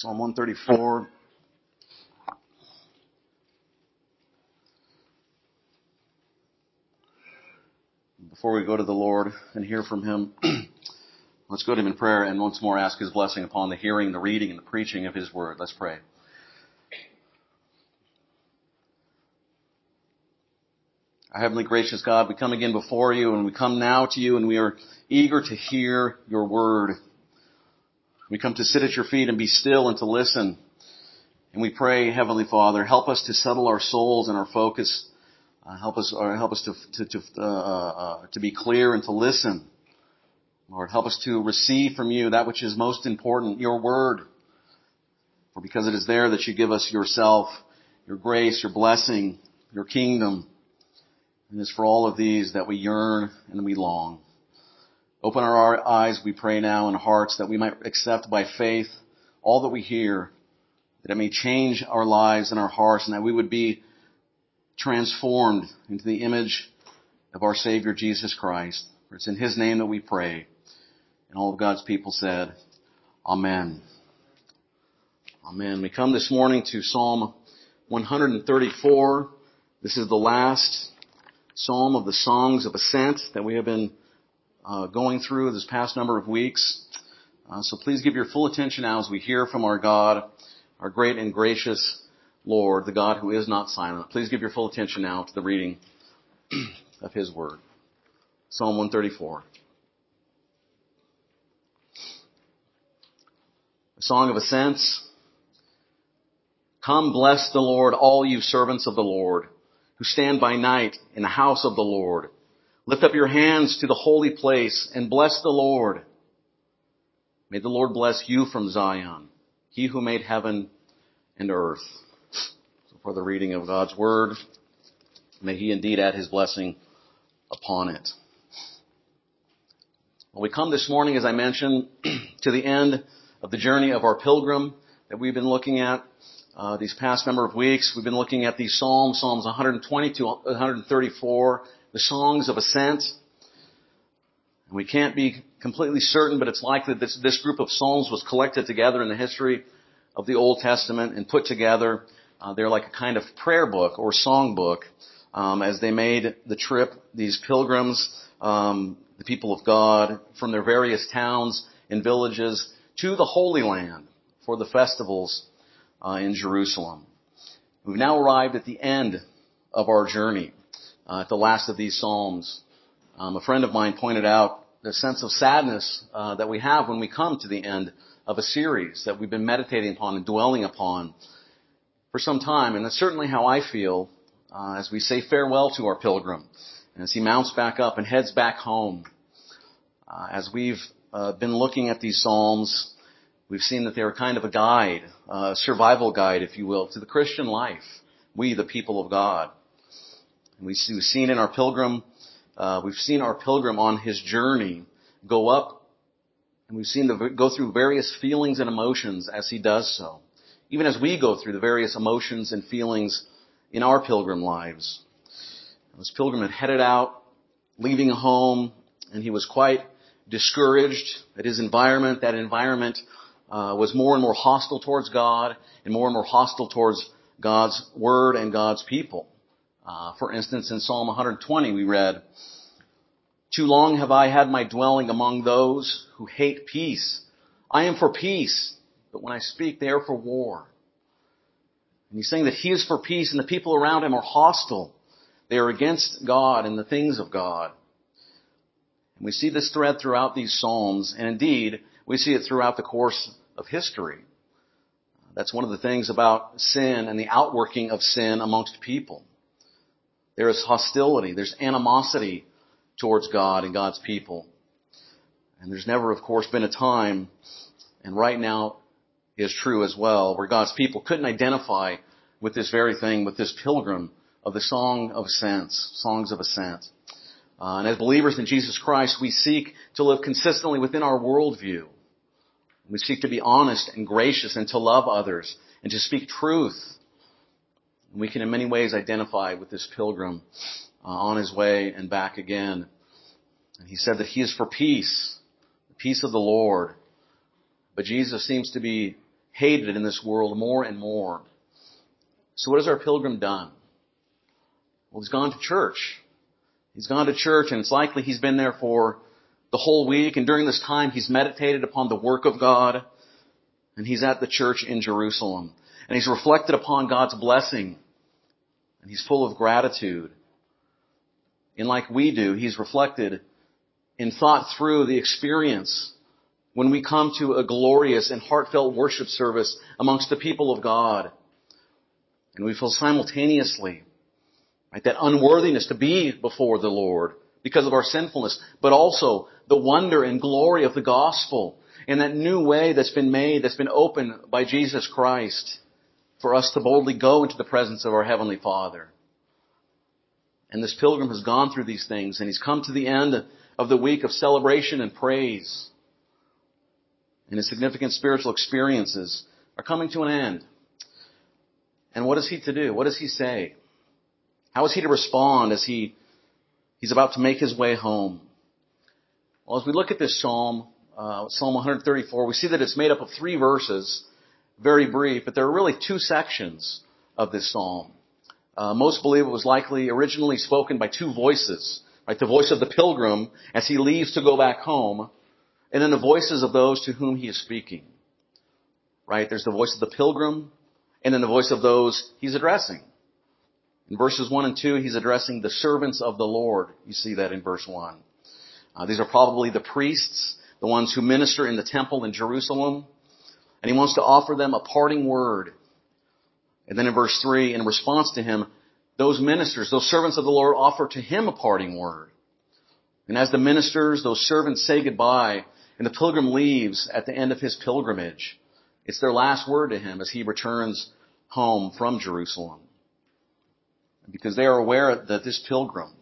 Psalm 134. Before we go to the Lord and hear from Him, let's go to Him in prayer and once more ask His blessing upon the hearing, the reading, and the preaching of His Word. Let's pray. Our heavenly gracious God, we come again before you and we come now to you and we are eager to hear your word. We come to sit at your feet and be still and to listen. And we pray, Heavenly Father, help us to settle our souls and our focus. Uh, help us, or help us to to to, uh, uh, to be clear and to listen. Lord, help us to receive from you that which is most important, your word. For because it is there that you give us yourself, your grace, your blessing, your kingdom. And it's for all of these that we yearn and we long. Open our eyes, we pray now, and hearts that we might accept by faith all that we hear, that it may change our lives and our hearts, and that we would be transformed into the image of our Savior Jesus Christ. For it's in His name that we pray. And all of God's people said, Amen. Amen. We come this morning to Psalm 134. This is the last psalm of the songs of ascent that we have been uh, going through this past number of weeks. Uh, so please give your full attention now as we hear from our God, our great and gracious Lord, the God who is not silent. Please give your full attention now to the reading of His Word. Psalm 134. A song of ascents. Come bless the Lord, all you servants of the Lord who stand by night in the house of the Lord. Lift up your hands to the holy place and bless the Lord. May the Lord bless you from Zion, he who made heaven and earth. So for the reading of God's word, may he indeed add his blessing upon it. Well, we come this morning, as I mentioned, to the end of the journey of our pilgrim that we've been looking at uh, these past number of weeks. We've been looking at these Psalms, Psalms 120 to 134, the songs of ascent. We can't be completely certain, but it's likely that this, this group of Psalms was collected together in the history of the Old Testament and put together. Uh, they're like a kind of prayer book or song book um, as they made the trip. These pilgrims, um, the people of God, from their various towns and villages to the Holy Land for the festivals uh, in Jerusalem. We've now arrived at the end of our journey, uh, at the last of these Psalms. Um, a friend of mine pointed out the sense of sadness uh, that we have when we come to the end of a series that we've been meditating upon and dwelling upon for some time, and that's certainly how I feel uh, as we say farewell to our pilgrim, and as he mounts back up and heads back home. Uh, as we've uh, been looking at these Psalms, We've seen that they're kind of a guide, a survival guide, if you will, to the Christian life. We, the people of God. We've seen in our pilgrim, uh, we've seen our pilgrim on his journey go up, and we've seen the, go through various feelings and emotions as he does so. Even as we go through the various emotions and feelings in our pilgrim lives. This pilgrim had headed out, leaving home, and he was quite discouraged at his environment. That environment uh, was more and more hostile towards God and more and more hostile towards God's word and God's people. Uh, for instance, in Psalm 120 we read, Too long have I had my dwelling among those who hate peace. I am for peace, but when I speak, they are for war. And he's saying that he is for peace and the people around him are hostile. They are against God and the things of God. And we see this thread throughout these Psalms, and indeed, we see it throughout the course of history. That's one of the things about sin and the outworking of sin amongst people. There is hostility, there's animosity towards God and God's people. And there's never, of course, been a time, and right now is true as well, where God's people couldn't identify with this very thing, with this pilgrim of the song of ascents, songs of ascent. Uh, and as believers in Jesus Christ, we seek to live consistently within our worldview. We seek to be honest and gracious and to love others and to speak truth. We can in many ways identify with this pilgrim uh, on his way and back again. And he said that he is for peace, the peace of the Lord. But Jesus seems to be hated in this world more and more. So what has our pilgrim done? Well, he's gone to church. He's gone to church and it's likely he's been there for the whole week and during this time he's meditated upon the work of God and he's at the church in Jerusalem and he's reflected upon God's blessing and he's full of gratitude. And like we do, he's reflected and thought through the experience when we come to a glorious and heartfelt worship service amongst the people of God. And we feel simultaneously right, that unworthiness to be before the Lord because of our sinfulness, but also the wonder and glory of the gospel and that new way that's been made, that's been opened by Jesus Christ for us to boldly go into the presence of our Heavenly Father. And this pilgrim has gone through these things and he's come to the end of the week of celebration and praise. And his significant spiritual experiences are coming to an end. And what is he to do? What does he say? How is he to respond as he, he's about to make his way home? Well, as we look at this psalm, uh, Psalm 134, we see that it's made up of three verses, very brief, but there are really two sections of this psalm. Uh, most believe it was likely originally spoken by two voices, right? The voice of the pilgrim as he leaves to go back home, and then the voices of those to whom he is speaking. Right? There's the voice of the pilgrim, and then the voice of those he's addressing. In verses 1 and 2, he's addressing the servants of the Lord. You see that in verse 1. Uh, these are probably the priests, the ones who minister in the temple in Jerusalem. And he wants to offer them a parting word. And then in verse 3, in response to him, those ministers, those servants of the Lord offer to him a parting word. And as the ministers, those servants say goodbye, and the pilgrim leaves at the end of his pilgrimage, it's their last word to him as he returns home from Jerusalem. Because they are aware that this pilgrim,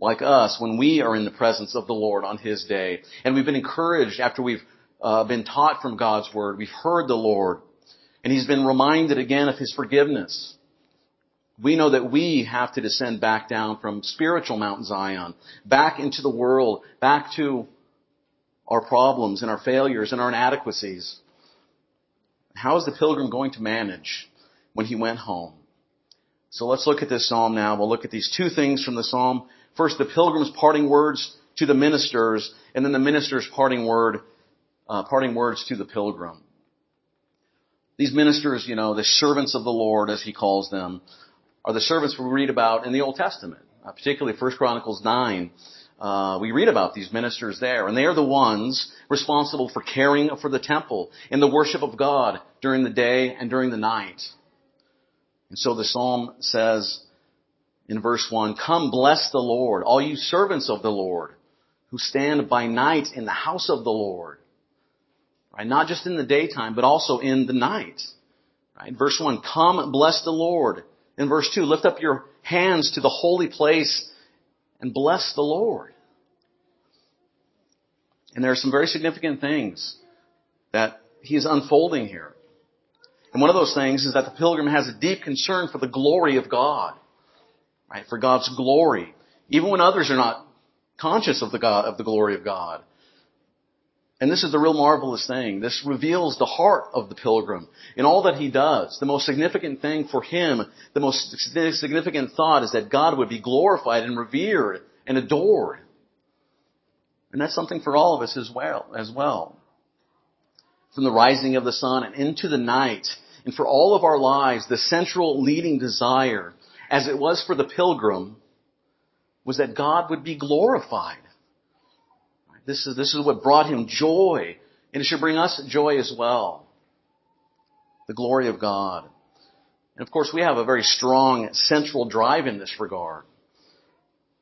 like us, when we are in the presence of the Lord on His day, and we've been encouraged after we've uh, been taught from God's Word, we've heard the Lord, and He's been reminded again of His forgiveness. We know that we have to descend back down from spiritual Mount Zion, back into the world, back to our problems and our failures and our inadequacies. How is the pilgrim going to manage when he went home? So let's look at this psalm now. We'll look at these two things from the psalm First, the pilgrim's parting words to the ministers, and then the minister's parting word, uh, parting words to the pilgrim. These ministers, you know, the servants of the Lord, as he calls them, are the servants we read about in the Old Testament, uh, particularly 1 Chronicles 9. Uh, we read about these ministers there, and they are the ones responsible for caring for the temple and the worship of God during the day and during the night. And so the psalm says, in verse 1, Come bless the Lord, all you servants of the Lord, who stand by night in the house of the Lord. Right? Not just in the daytime, but also in the night. Right? Verse 1, Come bless the Lord. In verse 2, lift up your hands to the holy place and bless the Lord. And there are some very significant things that he is unfolding here. And one of those things is that the pilgrim has a deep concern for the glory of God right? For God's glory. Even when others are not conscious of the God, of the glory of God. And this is the real marvelous thing. This reveals the heart of the pilgrim in all that he does. The most significant thing for him, the most significant thought is that God would be glorified and revered and adored. And that's something for all of us as well, as well. From the rising of the sun and into the night, and for all of our lives, the central leading desire as it was for the pilgrim, was that God would be glorified. This is, this is what brought him joy, and it should bring us joy as well. The glory of God. And of course, we have a very strong central drive in this regard.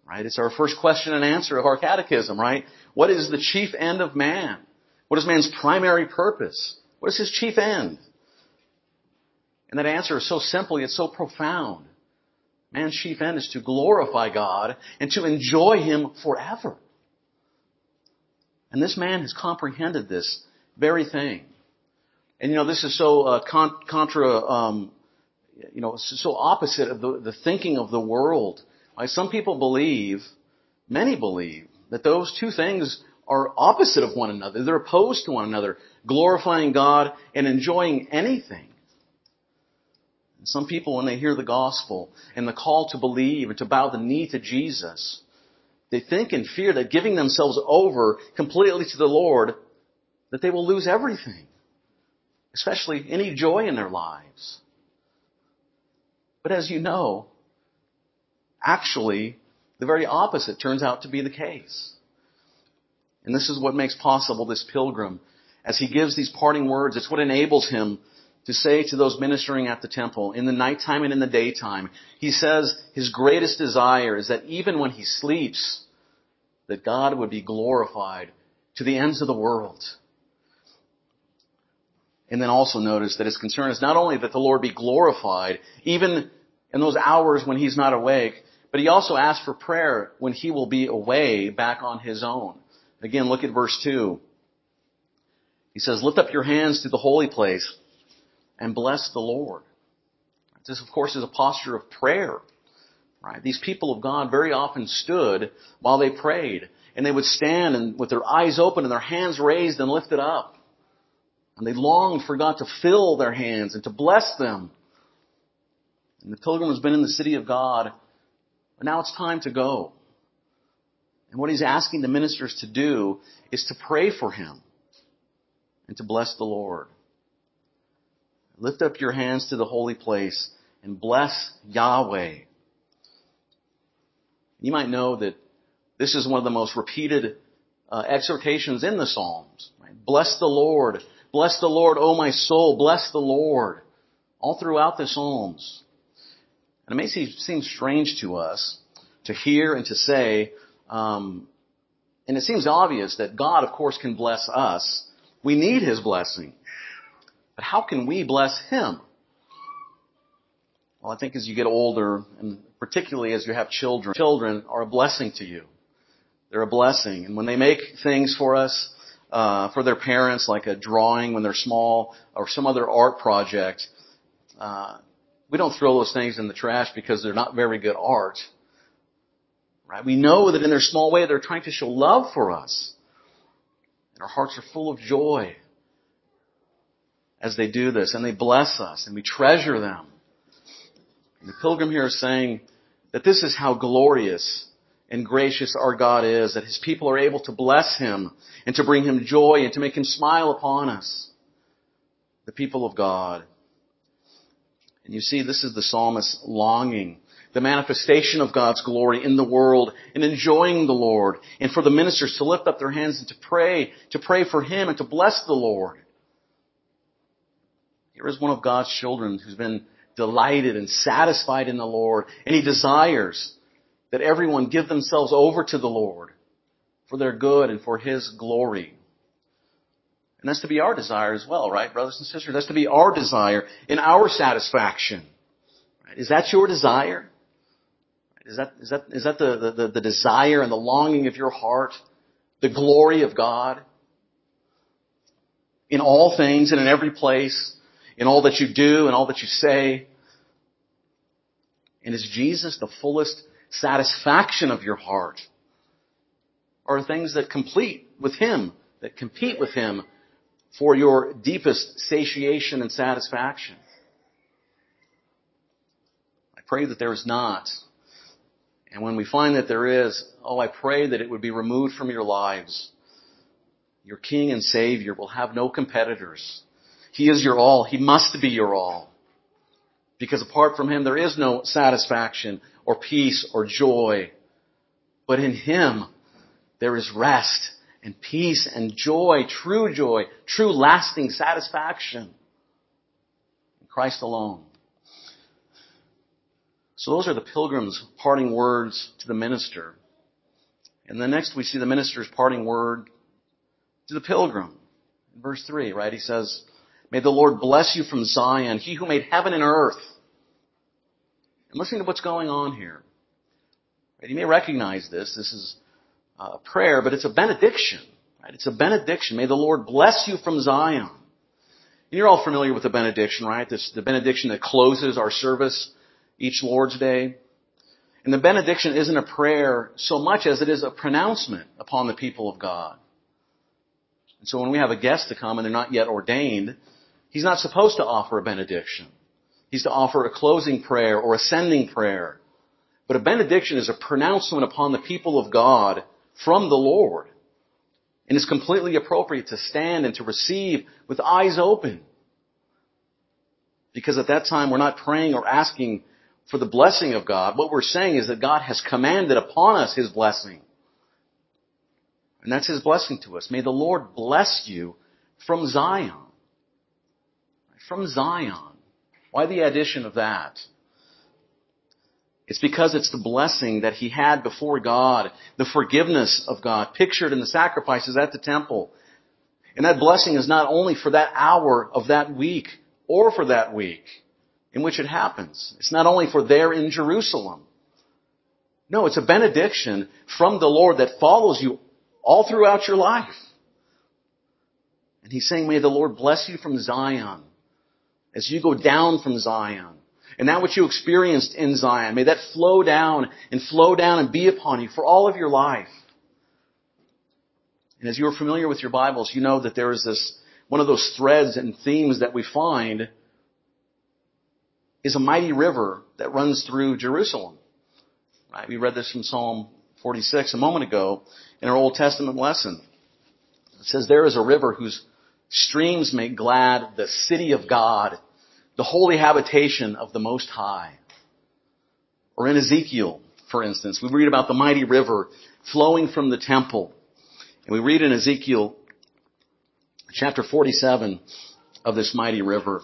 Right? It's our first question and answer of our catechism, right? What is the chief end of man? What is man's primary purpose? What is his chief end? And that answer is so simple yet so profound. Man's chief end is to glorify God and to enjoy Him forever. And this man has comprehended this very thing. And you know, this is so uh, contra, um, you know, so opposite of the, the thinking of the world. Some people believe, many believe, that those two things are opposite of one another. They're opposed to one another, glorifying God and enjoying anything. Some people, when they hear the gospel and the call to believe and to bow the knee to Jesus, they think and fear that giving themselves over completely to the Lord, that they will lose everything, especially any joy in their lives. But as you know, actually, the very opposite turns out to be the case. And this is what makes possible this pilgrim. As he gives these parting words, it's what enables him to say to those ministering at the temple in the nighttime and in the daytime. He says his greatest desire is that even when he sleeps, that God would be glorified to the ends of the world. And then also notice that his concern is not only that the Lord be glorified, even in those hours when he's not awake, but he also asks for prayer when he will be away back on his own. Again, look at verse 2. He says, lift up your hands to the holy place and bless the Lord. This, of course, is a posture of prayer. Right? These people of God very often stood while they prayed, and they would stand and with their eyes open and their hands raised and lifted up. And they longed for God to fill their hands and to bless them. And the pilgrim has been in the city of God, but now it's time to go. And what he's asking the ministers to do is to pray for him and to bless the Lord. Lift up your hands to the holy place and bless Yahweh. You might know that this is one of the most repeated uh, exhortations in the Psalms. Right? Bless the Lord. Bless the Lord, O my soul. Bless the Lord. All throughout the Psalms. And it may seem strange to us to hear and to say, um, and it seems obvious that God, of course, can bless us. We need His blessing. But how can we bless Him? Well, I think as you get older, and particularly as you have children, children are a blessing to you. They're a blessing. And when they make things for us, uh, for their parents, like a drawing when they're small, or some other art project, uh, we don't throw those things in the trash because they're not very good art. Right? We know that in their small way they're trying to show love for us. And our hearts are full of joy as they do this and they bless us and we treasure them. And the pilgrim here is saying that this is how glorious and gracious our God is, that His people are able to bless Him and to bring Him joy and to make Him smile upon us. The people of God. And you see, this is the psalmist's longing, the manifestation of God's glory in the world and enjoying the Lord and for the ministers to lift up their hands and to pray, to pray for Him and to bless the Lord. Here is one of God's children who's been delighted and satisfied in the Lord, and he desires that everyone give themselves over to the Lord for their good and for his glory. And that's to be our desire as well, right, brothers and sisters? That's to be our desire in our satisfaction. Is that your desire? Is that, is that, is that the, the, the desire and the longing of your heart? The glory of God? In all things and in every place? In all that you do and all that you say? And is Jesus the fullest satisfaction of your heart? Or things that complete with Him, that compete with Him for your deepest satiation and satisfaction? I pray that there is not. And when we find that there is, oh, I pray that it would be removed from your lives. Your King and Savior will have no competitors. He is your all. He must be your all. Because apart from Him, there is no satisfaction or peace or joy. But in Him, there is rest and peace and joy, true joy, true lasting satisfaction. In Christ alone. So those are the pilgrim's parting words to the minister. And then next we see the minister's parting word to the pilgrim. Verse 3, right? He says, May the Lord bless you from Zion, He who made heaven and earth. And listen to what's going on here. You may recognize this. This is a prayer, but it's a benediction. Right? It's a benediction. May the Lord bless you from Zion. And you're all familiar with the benediction, right? This the benediction that closes our service each Lord's Day. And the benediction isn't a prayer so much as it is a pronouncement upon the people of God. And so when we have a guest to come and they're not yet ordained, he's not supposed to offer a benediction. He's to offer a closing prayer or a sending prayer. But a benediction is a pronouncement upon the people of God from the Lord. And it's completely appropriate to stand and to receive with eyes open. Because at that time we're not praying or asking for the blessing of God. What we're saying is that God has commanded upon us His blessing. And that's His blessing to us. May the Lord bless you from Zion. From Zion. Why the addition of that? It's because it's the blessing that he had before God, the forgiveness of God, pictured in the sacrifices at the temple. And that blessing is not only for that hour of that week or for that week in which it happens. It's not only for there in Jerusalem. No, it's a benediction from the Lord that follows you all throughout your life. And he's saying, may the Lord bless you from Zion as you go down from Zion. And that which you experienced in Zion, may that flow down and flow down and be upon you for all of your life. And as you're familiar with your Bibles, you know that there is this, one of those threads and themes that we find is a mighty river that runs through Jerusalem. Right? We read this from Psalm 46 a moment ago in our Old Testament lesson. It says, there is a river whose streams make glad the city of God, the holy habitation of the Most High. Or in Ezekiel, for instance, we read about the mighty river flowing from the temple. And we read in Ezekiel chapter 47 of this mighty river.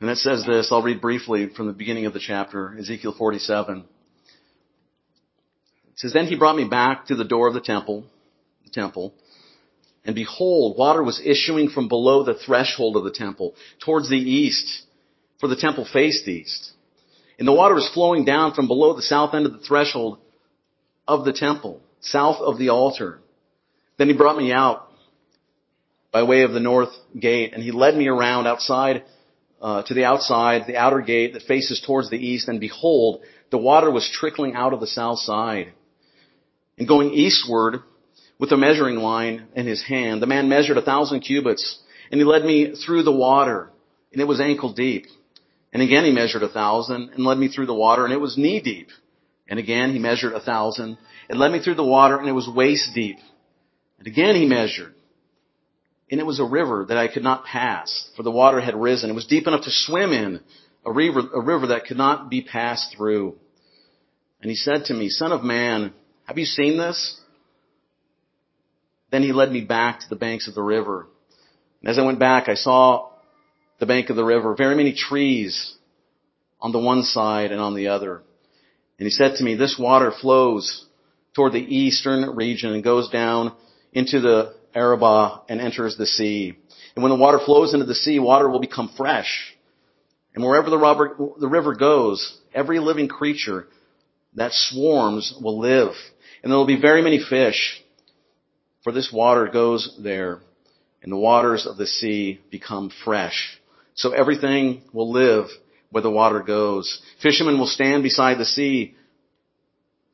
And it says this, I'll read briefly from the beginning of the chapter, Ezekiel 47. It says, Then he brought me back to the door of the temple, the temple, and behold, water was issuing from below the threshold of the temple towards the east, for the temple faced east. And the water was flowing down from below the south end of the threshold of the temple, south of the altar. Then he brought me out by way of the north gate, and he led me around outside, uh, to the outside, the outer gate that faces towards the east, and behold, the water was trickling out of the south side. And going eastward with a measuring line in his hand, the man measured a thousand cubits and he led me through the water and it was ankle deep. And again he measured a thousand and led me through the water and it was knee deep. And again he measured a thousand and led me through the water and it was waist deep. And again he measured. And it was a river that I could not pass, for the water had risen. It was deep enough to swim in, a river, a river that could not be passed through. And he said to me, Son of man, have you seen this? Then he led me back to the banks of the river. And as I went back, I saw the bank of the river, very many trees on the one side and on the other. And he said to me, this water flows toward the eastern region and goes down into the Arabah and enters the sea. And when the water flows into the sea, water will become fresh. And wherever the, the river goes, every living creature that swarms will live. And there will be very many fish, for this water goes there, and the waters of the sea become fresh. So everything will live where the water goes. Fishermen will stand beside the sea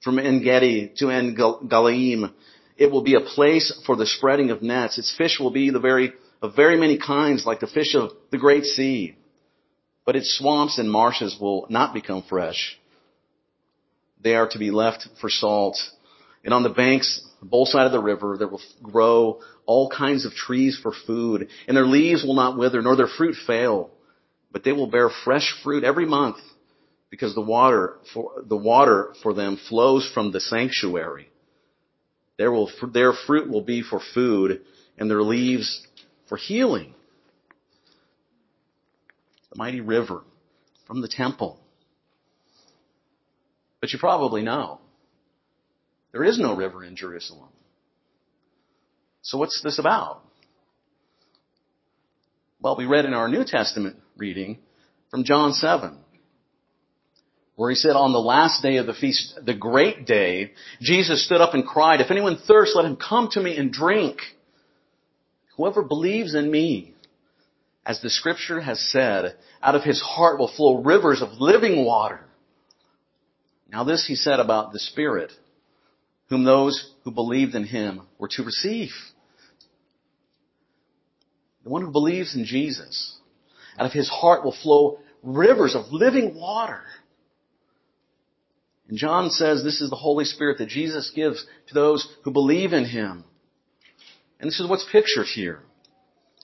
from En Gedi to En Galim. It will be a place for the spreading of nets. Its fish will be the very, of very many kinds, like the fish of the great sea. But its swamps and marshes will not become fresh. They are to be left for salt. And on the banks, both side of the river, there will grow all kinds of trees for food, and their leaves will not wither, nor their fruit fail, but they will bear fresh fruit every month, because the water for, the water for them flows from the sanctuary. Will, their fruit will be for food, and their leaves for healing. The mighty river from the temple. But you probably know there is no river in Jerusalem. So what's this about? Well, we read in our New Testament reading from John 7, where he said, on the last day of the feast, the great day, Jesus stood up and cried, if anyone thirsts, let him come to me and drink. Whoever believes in me, as the scripture has said, out of his heart will flow rivers of living water. Now this he said about the Spirit whom those who believed in him were to receive. The one who believes in Jesus. Out of his heart will flow rivers of living water. And John says this is the Holy Spirit that Jesus gives to those who believe in him. And this is what's pictured here.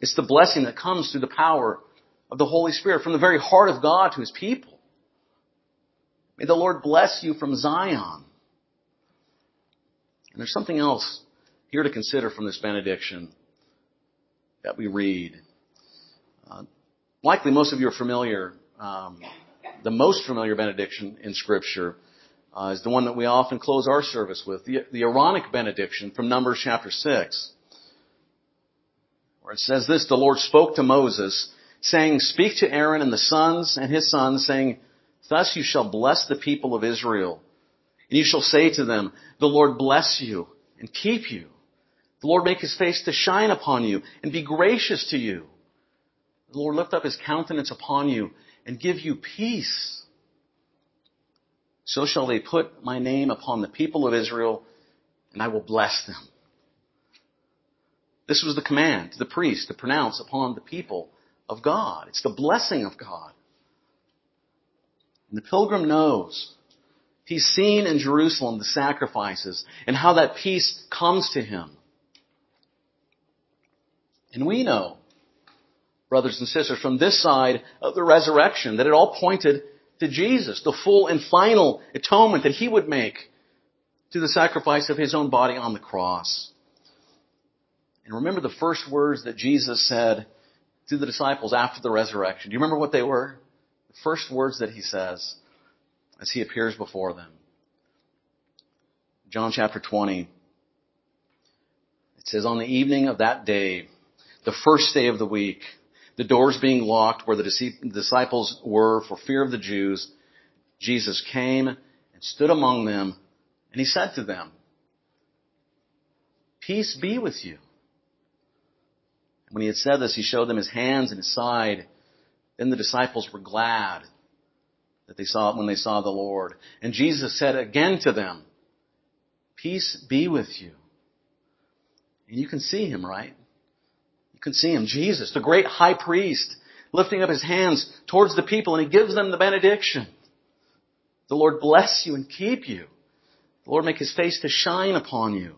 It's the blessing that comes through the power of the Holy Spirit from the very heart of God to his people. May the Lord bless you from Zion. And there's something else here to consider from this benediction that we read. Uh, likely most of you are familiar. Um, the most familiar benediction in Scripture uh, is the one that we often close our service with, the, the Aaronic benediction from Numbers chapter 6 where it says this, the Lord spoke to Moses, saying, Speak to Aaron and the sons and his sons, saying, Thus you shall bless the people of Israel. And you shall say to them, The Lord bless you and keep you. The Lord make his face to shine upon you and be gracious to you. The Lord lift up his countenance upon you and give you peace. So shall they put my name upon the people of Israel and I will bless them. This was the command to the priest to pronounce upon the people of God. It's the blessing of God. And the pilgrim knows. He's seen in Jerusalem the sacrifices and how that peace comes to him. And we know, brothers and sisters, from this side of the resurrection that it all pointed to Jesus, the full and final atonement that he would make to the sacrifice of his own body on the cross. And remember the first words that Jesus said to the disciples after the resurrection. Do you remember what they were? The first words that he says as he appears before them. John chapter 20. It says, on the evening of that day, the first day of the week, the doors being locked where the disciples were for fear of the Jews, Jesus came and stood among them and he said to them, peace be with you. When he had said this, he showed them his hands and his side. Then the disciples were glad that they saw when they saw the Lord. And Jesus said again to them, Peace be with you. And you can see him, right? You can see him. Jesus, the great high priest, lifting up his hands towards the people and he gives them the benediction. The Lord bless you and keep you. The Lord make his face to shine upon you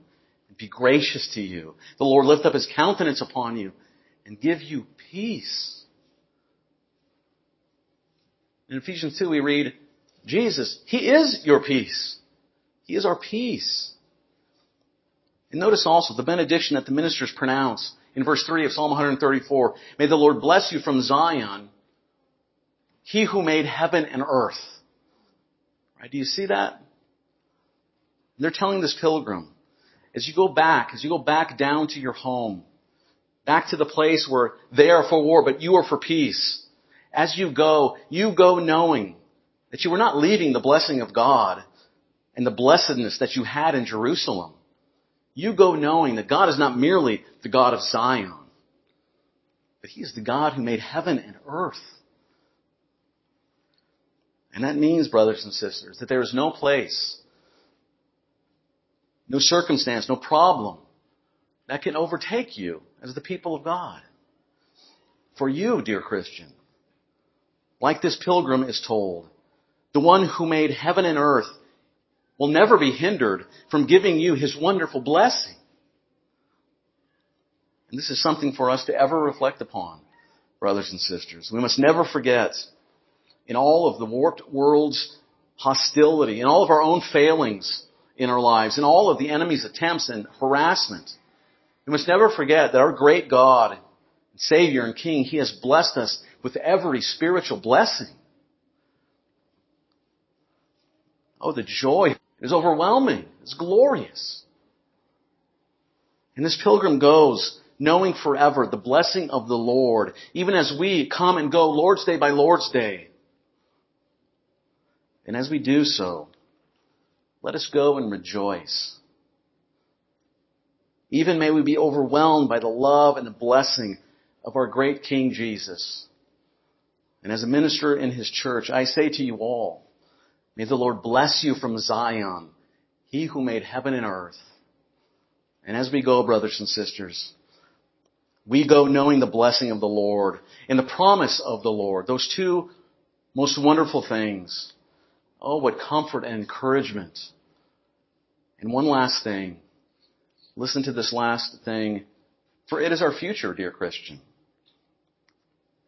and be gracious to you. The Lord lift up his countenance upon you and give you peace. In Ephesians 2 we read, Jesus, He is your peace. He is our peace. And notice also the benediction that the ministers pronounce in verse 3 of Psalm 134. May the Lord bless you from Zion, He who made heaven and earth. Right? Do you see that? They're telling this pilgrim, as you go back, as you go back down to your home, back to the place where they are for war, but you are for peace. As you go, you go knowing that you were not leaving the blessing of God and the blessedness that you had in Jerusalem. You go knowing that God is not merely the God of Zion, but He is the God who made heaven and earth. And that means, brothers and sisters, that there is no place no circumstance, no problem that can overtake you as the people of God. For you, dear Christian, like this pilgrim is told, the one who made heaven and earth will never be hindered from giving you his wonderful blessing. And this is something for us to ever reflect upon, brothers and sisters. We must never forget in all of the warped world's hostility, in all of our own failings, in our lives and all of the enemy's attempts and harassment. We must never forget that our great God, Savior and King, He has blessed us with every spiritual blessing. Oh, the joy is overwhelming. It's glorious. And this pilgrim goes knowing forever the blessing of the Lord, even as we come and go Lord's Day by Lord's Day. And as we do so, let us go and rejoice. Even may we be overwhelmed by the love and the blessing of our great King Jesus. And as a minister in His church, I say to you all, may the Lord bless you from Zion, He who made heaven and earth. And as we go, brothers and sisters, We go knowing the blessing of the Lord and the promise of the Lord. Those two most wonderful things. Oh, what comfort and encouragement. And one last thing. Listen to this last thing. For it is our future, dear Christian.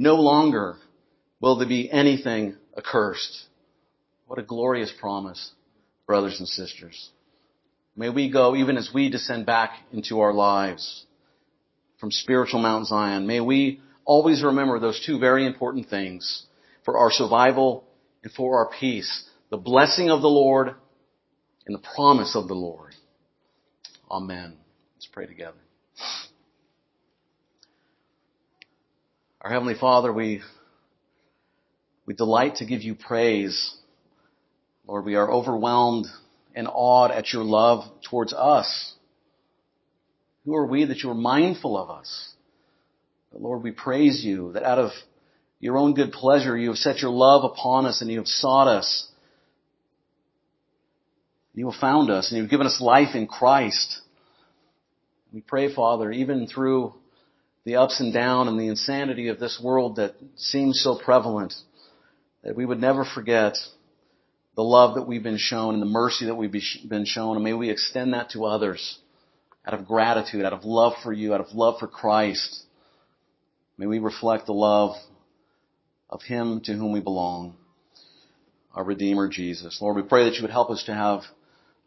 No longer will there be anything accursed. What a glorious promise, brothers and sisters. May we go, even as we descend back into our lives from spiritual Mount Zion, may we always remember those two very important things for our survival and for our peace. The blessing of the Lord and the promise of the Lord. Amen. Let's pray together. Our Heavenly Father, we, we delight to give you praise. Lord, we are overwhelmed and awed at your love towards us. Who are we that you are mindful of us? But Lord, we praise you that out of your own good pleasure you have set your love upon us and you have sought us. You have found us and you've given us life in Christ. We pray, Father, even through the ups and downs and the insanity of this world that seems so prevalent, that we would never forget the love that we've been shown and the mercy that we've been shown, and may we extend that to others out of gratitude, out of love for you, out of love for Christ. May we reflect the love of Him to whom we belong, our Redeemer Jesus. Lord, we pray that you would help us to have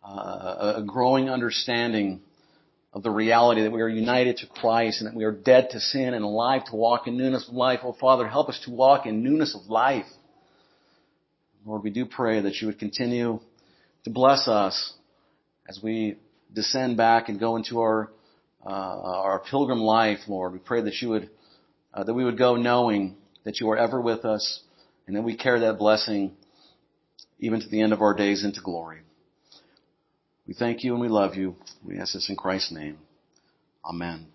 uh, a growing understanding of the reality that we are united to Christ and that we are dead to sin and alive to walk in newness of life. Oh Father, help us to walk in newness of life. Lord, we do pray that you would continue to bless us as we descend back and go into our uh, our pilgrim life, Lord. We pray that you would uh, that we would go knowing that you are ever with us, and that we carry that blessing even to the end of our days into glory. We thank you and we love you. We ask this in Christ's name. Amen.